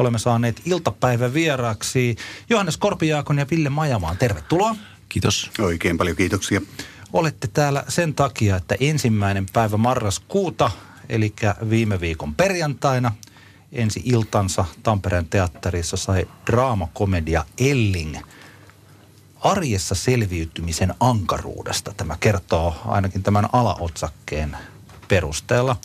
olemme saaneet iltapäivän vieraaksi Johannes Korpijaakon ja Ville Majamaan. Tervetuloa. Kiitos. Oikein paljon kiitoksia. Olette täällä sen takia, että ensimmäinen päivä marraskuuta, eli viime viikon perjantaina, ensi iltansa Tampereen teatterissa sai draamakomedia Elling arjessa selviytymisen ankaruudesta. Tämä kertoo ainakin tämän alaotsakkeen perusteella.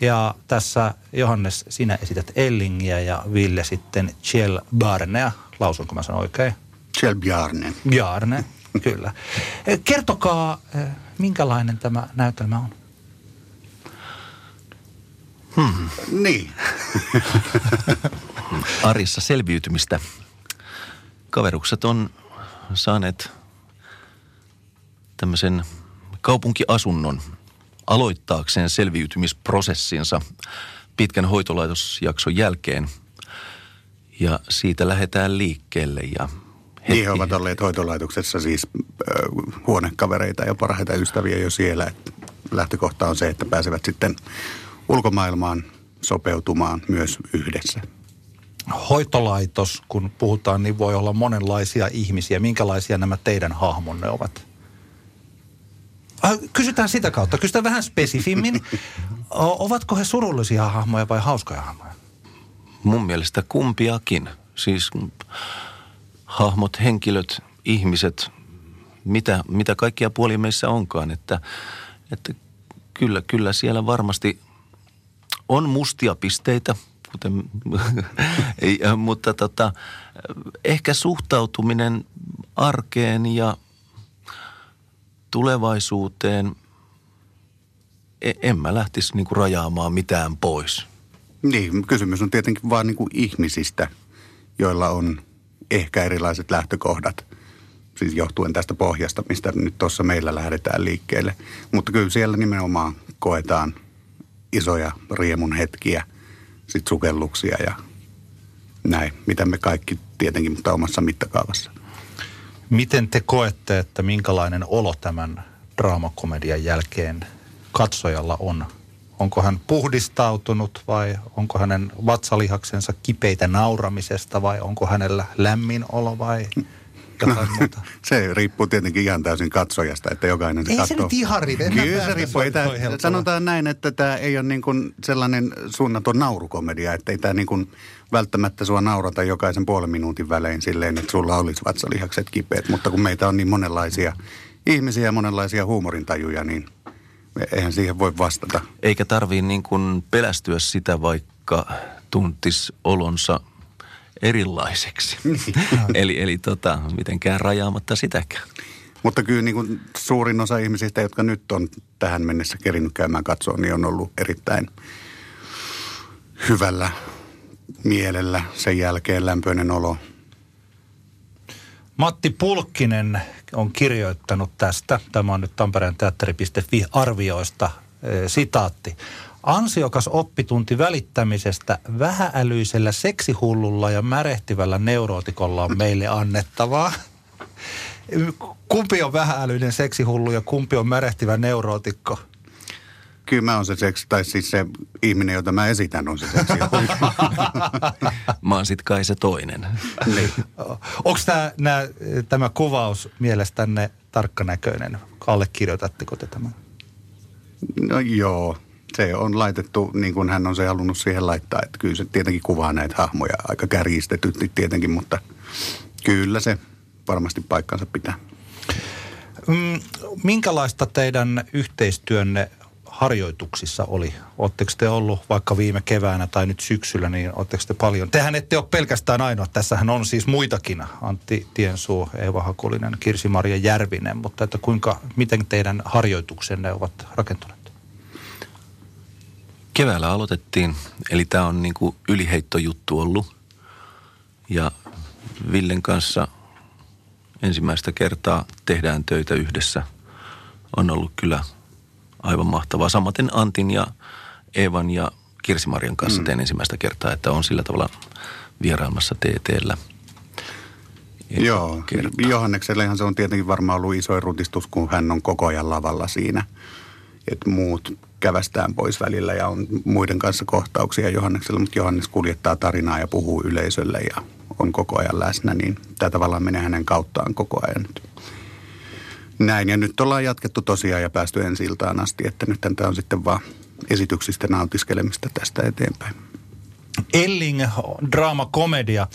Ja tässä Johannes, sinä esität Ellingiä ja Ville sitten Kjell Barnea. Lausunko mä sen oikein? Kjell Bjarne. Bjarne, kyllä. Kertokaa, minkälainen tämä näytelmä on? Hmm. Niin. Arissa selviytymistä. Kaverukset on saaneet tämmöisen kaupunkiasunnon aloittaakseen selviytymisprosessinsa pitkän hoitolaitosjakson jälkeen. Ja siitä lähdetään liikkeelle ja Hetki. Niin he ovat olleet hoitolaitoksessa siis äh, huonekavereita ja parhaita ystäviä jo siellä. Et lähtökohta on se, että pääsevät sitten ulkomaailmaan sopeutumaan myös yhdessä. Hoitolaitos, kun puhutaan, niin voi olla monenlaisia ihmisiä. Minkälaisia nämä teidän hahmonne ovat? Kysytään sitä kautta, kysytään vähän spesifimmin. Ovatko he surullisia hahmoja vai hauskoja hahmoja? Mun mielestä kumpiakin. Siis hahmot, henkilöt, ihmiset, mitä, mitä kaikkia puolia meissä onkaan. Että, että kyllä, kyllä siellä varmasti on mustia pisteitä, kuten, mutta tota, ehkä suhtautuminen arkeen ja tulevaisuuteen e, en mä lähtisi niinku rajaamaan mitään pois. Niin, kysymys on tietenkin vain niinku ihmisistä, joilla on ehkä erilaiset lähtökohdat, siis johtuen tästä pohjasta, mistä nyt tuossa meillä lähdetään liikkeelle. Mutta kyllä siellä nimenomaan koetaan isoja riemun hetkiä, sit sukelluksia ja näin, mitä me kaikki tietenkin, mutta omassa mittakaavassa. Miten te koette, että minkälainen olo tämän draamakomedian jälkeen katsojalla on? Onko hän puhdistautunut vai onko hänen vatsalihaksensa kipeitä nauramisesta vai onko hänellä lämmin olo vai jotain muuta? se riippuu tietenkin ihan täysin katsojasta, että jokainen se Ei katsoo. se nyt ihan riipu. Kyllä se riippuu. Tämä, sanotaan näin, että tämä ei ole niin kuin sellainen suunnaton naurukomedia, että ei tämä niin kuin välttämätttä sua naurata jokaisen puolen minuutin välein silleen, että sulla olisi vatsalihakset kipeät. Mutta kun meitä on niin monenlaisia ihmisiä ja monenlaisia huumorintajuja, niin eihän siihen voi vastata. Eikä tarvii niin kuin pelästyä sitä, vaikka tuntis olonsa erilaiseksi. Niin. eli eli tota, mitenkään rajaamatta sitäkään. Mutta kyllä niin kuin suurin osa ihmisistä, jotka nyt on tähän mennessä kerinyt käymään katsoa, niin on ollut erittäin hyvällä mielellä sen jälkeen lämpöinen olo. Matti Pulkkinen on kirjoittanut tästä, tämä on nyt Tampereen teatteri.fi arvioista, e, sitaatti. Ansiokas oppitunti välittämisestä vähäälyisellä seksihullulla ja märehtivällä neurootikolla on meille annettavaa. Kumpi on vähäälyinen seksihullu ja kumpi on märehtivä neurootikko? Kyllä mä oon se seksi, tai siis se ihminen, jota mä esitän, on se seksi. mä oon sit kai se toinen. niin. Onko tämä, tämä kuvaus mielestänne tarkkanäköinen? Allekirjoitatteko te tämän? No joo, se on laitettu niin kuin hän on se halunnut siihen laittaa. Että kyllä se tietenkin kuvaa näitä hahmoja aika kärjistetysti tietenkin, mutta kyllä se varmasti paikkansa pitää. Mm, minkälaista teidän yhteistyönne harjoituksissa oli? Oletteko te ollut vaikka viime keväänä tai nyt syksyllä, niin oletteko te paljon? Tehän ette ole pelkästään ainoa. Tässähän on siis muitakin. Antti Tiensuu, Eeva Hakulinen, Kirsi-Maria Järvinen. Mutta että kuinka, miten teidän harjoituksenne ovat rakentuneet? Keväällä aloitettiin, eli tämä on niin kuin yliheittojuttu ollut. Ja Villen kanssa ensimmäistä kertaa tehdään töitä yhdessä. On ollut kyllä aivan mahtavaa. Samaten Antin ja Evan ja Kirsimarian kanssa mm. teen ensimmäistä kertaa, että on sillä tavalla vierailmassa TTllä. Joo, Johanneksellehan se on tietenkin varmaan ollut iso erutistus, kun hän on koko ajan lavalla siinä. Että muut kävästään pois välillä ja on muiden kanssa kohtauksia Johanneksella, mutta Johannes kuljettaa tarinaa ja puhuu yleisölle ja on koko ajan läsnä, niin tämä tavallaan menee hänen kauttaan koko ajan nyt. Näin, ja nyt ollaan jatkettu tosiaan ja päästy ensi iltaan asti, että nyt tämä on sitten vaan esityksistä nautiskelemista tästä eteenpäin. Elling draamakomedia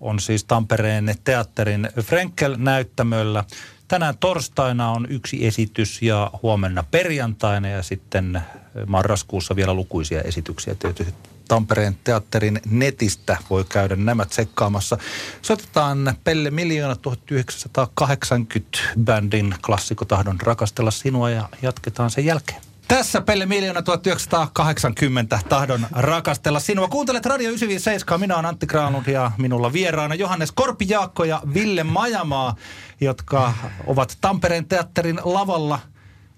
on siis Tampereen teatterin Frenkel-näyttämöllä. Tänään torstaina on yksi esitys ja huomenna perjantaina ja sitten marraskuussa vielä lukuisia esityksiä tietysti Tampereen teatterin netistä voi käydä nämä tsekkaamassa. Soitetaan Pelle Miljoona 1980 bändin klassikkotahdon rakastella sinua ja jatketaan sen jälkeen. Tässä Pelle Miljoona 1980 tahdon rakastella sinua. Kuuntelet Radio 957, minä olen Antti Kraanut ja minulla vieraana Johannes Korpijaakko ja Ville Majamaa, jotka ovat Tampereen teatterin lavalla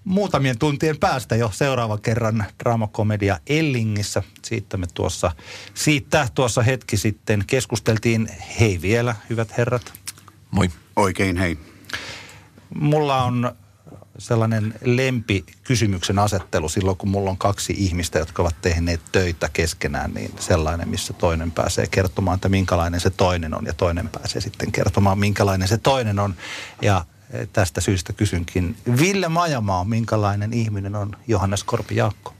muutamien tuntien päästä jo seuraavan kerran draamakomedia Ellingissä. Siitä me tuossa, siitä tuossa hetki sitten keskusteltiin. Hei vielä, hyvät herrat. Moi. Oikein hei. Mulla on sellainen lempi kysymyksen asettelu silloin, kun mulla on kaksi ihmistä, jotka ovat tehneet töitä keskenään, niin sellainen, missä toinen pääsee kertomaan, että minkälainen se toinen on, ja toinen pääsee sitten kertomaan, minkälainen se toinen on. Ja e, tästä syystä kysynkin, Ville Majamaa, minkälainen ihminen on Johannes Korpi Jaakko?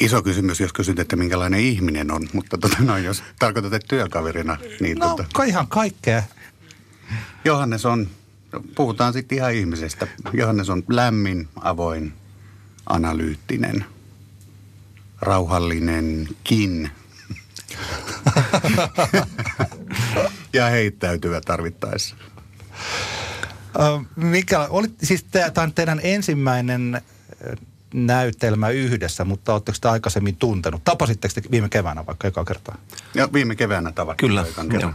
Iso kysymys, jos kysyt, että minkälainen ihminen on, mutta tota, no, jos tarkoitat, että työkaverina, niin no, tota... ihan kaikkea. Johannes on puhutaan sitten ihan ihmisestä. Johannes on lämmin, avoin, analyyttinen, rauhallinenkin ja heittäytyvä tarvittaessa. Mikä oli siis tämä on teidän ensimmäinen näytelmä yhdessä, mutta oletteko te aikaisemmin tuntenut? Tapasitteko te viime keväänä vaikka eka kertaa? Ja viime keväänä tavattiin. Kyllä, joo.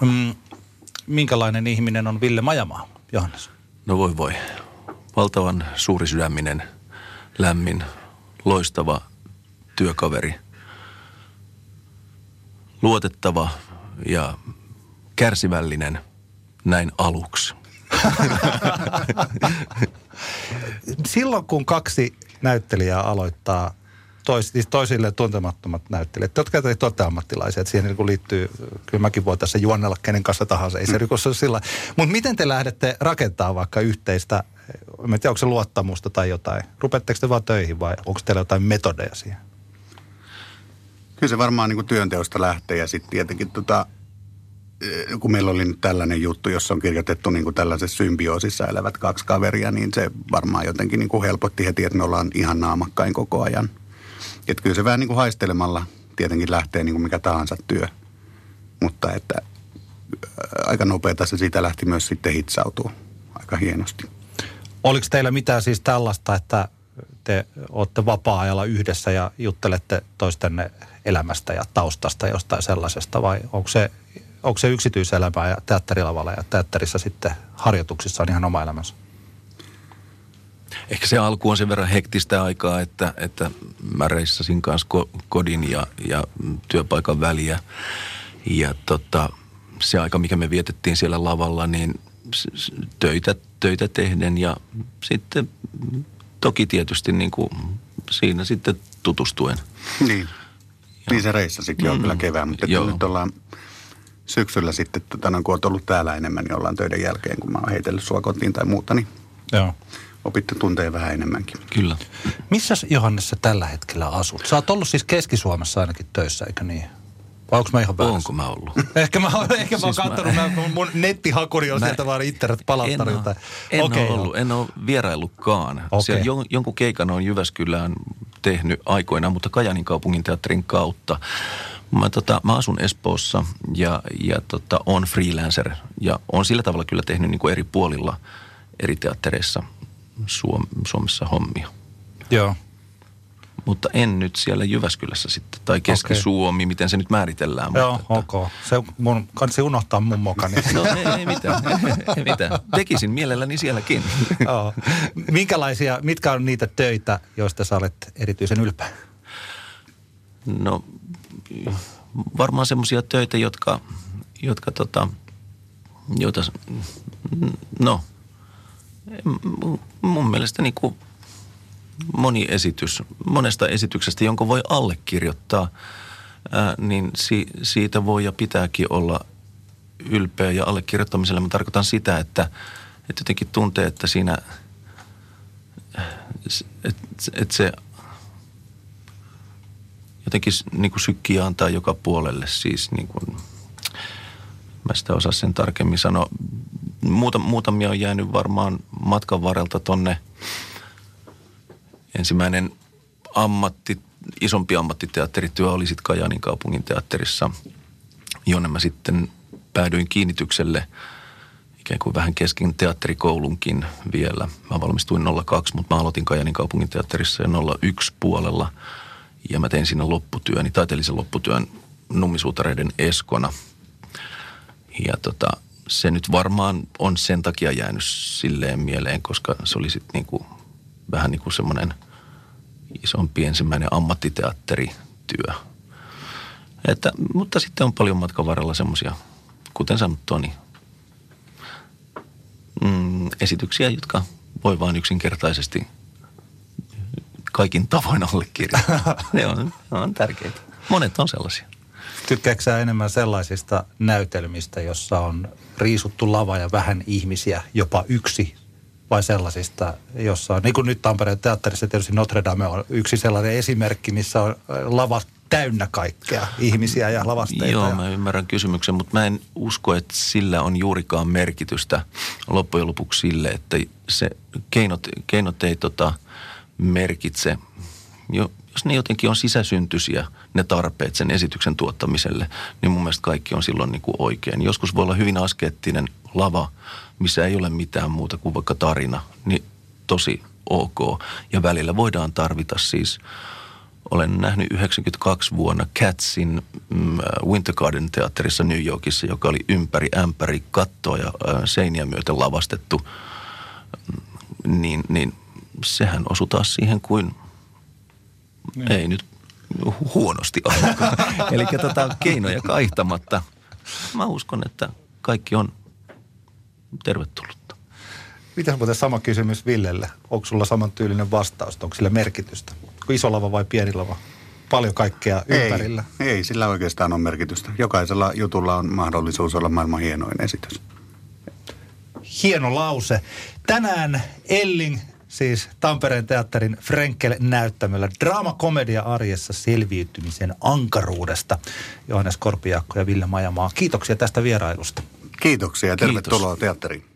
Mm, minkälainen ihminen on Ville Majamaa, Johannes? No voi voi. Valtavan suuri sydäminen, lämmin, loistava työkaveri. Luotettava ja kärsivällinen näin aluksi. Silloin kun kaksi näyttelijää aloittaa tois, siis toisille tuntemattomat näyttelijät, jotka te olette ammattilaisia, että siihen niin liittyy, kyllä mäkin voin tässä juonnella kenen kanssa tahansa, ei se mm. rikos ole sillä. Mutta miten te lähdette rakentamaan vaikka yhteistä, en tiedä onko se luottamusta tai jotain, rupetteko te vaan töihin vai onko teillä jotain metodeja siihen? Kyllä se varmaan niin kuin työnteosta lähtee ja sitten tietenkin tota, eh, kun meillä oli nyt tällainen juttu, jossa on kirjoitettu niin kuin tällaisessa symbioosissa elävät kaksi kaveria, niin se varmaan jotenkin niin kuin helpotti heti, että me ollaan ihan naamakkain koko ajan. Että kyllä se vähän niin kuin haistelemalla tietenkin lähtee niin kuin mikä tahansa työ. Mutta että aika nopeata se siitä lähti myös sitten hitsautuu aika hienosti. Oliko teillä mitään siis tällaista, että te olette vapaa-ajalla yhdessä ja juttelette toistenne elämästä ja taustasta jostain sellaisesta vai onko se, onko se yksityiselämää ja teatterilavalla ja teatterissa sitten harjoituksissa on ihan oma elämänsä? Ehkä se alku on sen verran hektistä aikaa, että, että mä reissasin kanssa kodin ja, ja työpaikan väliä. Ja tota, se aika, mikä me vietettiin siellä lavalla, niin töitä, töitä tehden ja sitten toki tietysti niin kuin siinä sitten tutustuen. Niin, ja. niin se reissasikin mm, on kyllä kevään, mutta nyt ollaan syksyllä sitten, tota, no, kun olet ollut täällä enemmän, niin ollaan töiden jälkeen, kun mä oon heitellyt sua kotiin tai muuta, niin Joo opitte tunteja vähän enemmänkin. Kyllä. Missä Johannessa tällä hetkellä asut? Sä oot ollut siis Keski-Suomessa ainakin töissä, eikö niin? Vai onko mä ihan väärässä? Onko mä ollut? ehkä mä, ehkä mä oon siis kattonut, mä... mun nettihakuri on mä... sieltä vaan internet palattarilta. En, okay, ole ollut, en ole vieraillutkaan. Okay. Siellä jon, jonkun keikan on Jyväskylään tehnyt aikoinaan, mutta Kajanin kaupungin teatterin kautta. Mä, tota, mä asun Espoossa ja, ja tota, on freelancer ja on sillä tavalla kyllä tehnyt niin kuin eri puolilla eri teattereissa – Suom- Suomessa hommia. Joo. Mutta en nyt siellä Jyväskylässä sitten, tai Keski-Suomi, okay. miten se nyt määritellään. Joo, mutta ok. Se mun, kansi unohtaa mun mokani. no ei, ei mitään, ei mitään. Tekisin mielelläni sielläkin. Joo. Minkälaisia, mitkä on niitä töitä, joista sä olet erityisen ylpeä? No varmaan semmoisia töitä, jotka, jotka tota, joita, no mun mielestä niin kuin moni esitys, monesta esityksestä, jonka voi allekirjoittaa, ää, niin si, siitä voi ja pitääkin olla ylpeä. Ja allekirjoittamisella mä tarkoitan sitä, että, että jotenkin tuntee, että siinä, että et se jotenkin niin kuin sykkii antaa joka puolelle siis niin kuin, mä sitä osaa sen tarkemmin sanoa. Muuta, muutamia on jäänyt varmaan matkan varrelta tonne ensimmäinen ammatti, isompi ammattiteatterityö oli sitten Kajaanin kaupungin teatterissa, jonne mä sitten päädyin kiinnitykselle ikään kuin vähän kesken teatterikoulunkin vielä. Mä valmistuin 02, mutta mä aloitin Kajaanin kaupungin teatterissa jo 01 puolella. Ja mä tein siinä lopputyöni, taiteellisen lopputyön nummisuutareiden eskona. Ja tota, se nyt varmaan on sen takia jäänyt silleen mieleen, koska se oli sitten niinku, vähän niin kuin semmoinen isompi ensimmäinen ammattiteatterityö. Että, mutta sitten on paljon matkan varrella semmoisia, kuten sanottua, niin mm, esityksiä, jotka voi vain yksinkertaisesti kaikin tavoin allekirjoittaa. ne, on, ne on tärkeitä. Monet on sellaisia. Tykkääksä enemmän sellaisista näytelmistä, jossa on riisuttu lava ja vähän ihmisiä, jopa yksi vai sellaisista, jossa on, niin kuin nyt Tampereen teatterissa tietysti Notre Dame on yksi sellainen esimerkki, missä on lava täynnä kaikkea ihmisiä ja lavasteita. Joo, ja... mä ymmärrän kysymyksen, mutta mä en usko, että sillä on juurikaan merkitystä loppujen lopuksi sille, että se keinot, keinot ei tota merkitse. Jo, jos ne jotenkin on sisäsyntyisiä, ne tarpeet sen esityksen tuottamiselle, niin mun mielestä kaikki on silloin niin kuin oikein. Joskus voi olla hyvin askeettinen lava, missä ei ole mitään muuta kuin vaikka tarina, niin tosi ok. Ja välillä voidaan tarvita siis, olen nähnyt 92 vuonna Catsin mm, Winter Garden teatterissa New Yorkissa, joka oli ympäri ämpäri kattoa ja seiniä myöten lavastettu, mm, niin, niin sehän osui taas siihen kuin, niin. ei nyt huonosti ainakaan. Eli tota, keinoja kaihtamatta. Mä uskon, että kaikki on tervetullutta. Miten muuten sama kysymys Villelle? Onko sulla samantyylinen vastaus? Onko sillä merkitystä? Iso lava vai pieni lava? Paljon kaikkea ympärillä. Ei, ei sillä oikeastaan ole merkitystä. Jokaisella jutulla on mahdollisuus olla maailman hienoin esitys. Hieno lause. Tänään Elling siis Tampereen teatterin Frenkel-näyttämöllä draamakomedia arjessa selviytymisen ankaruudesta. Johannes Korpiakko ja Ville Majamaa, kiitoksia tästä vierailusta. Kiitoksia ja tervetuloa Kiitos. teatteriin.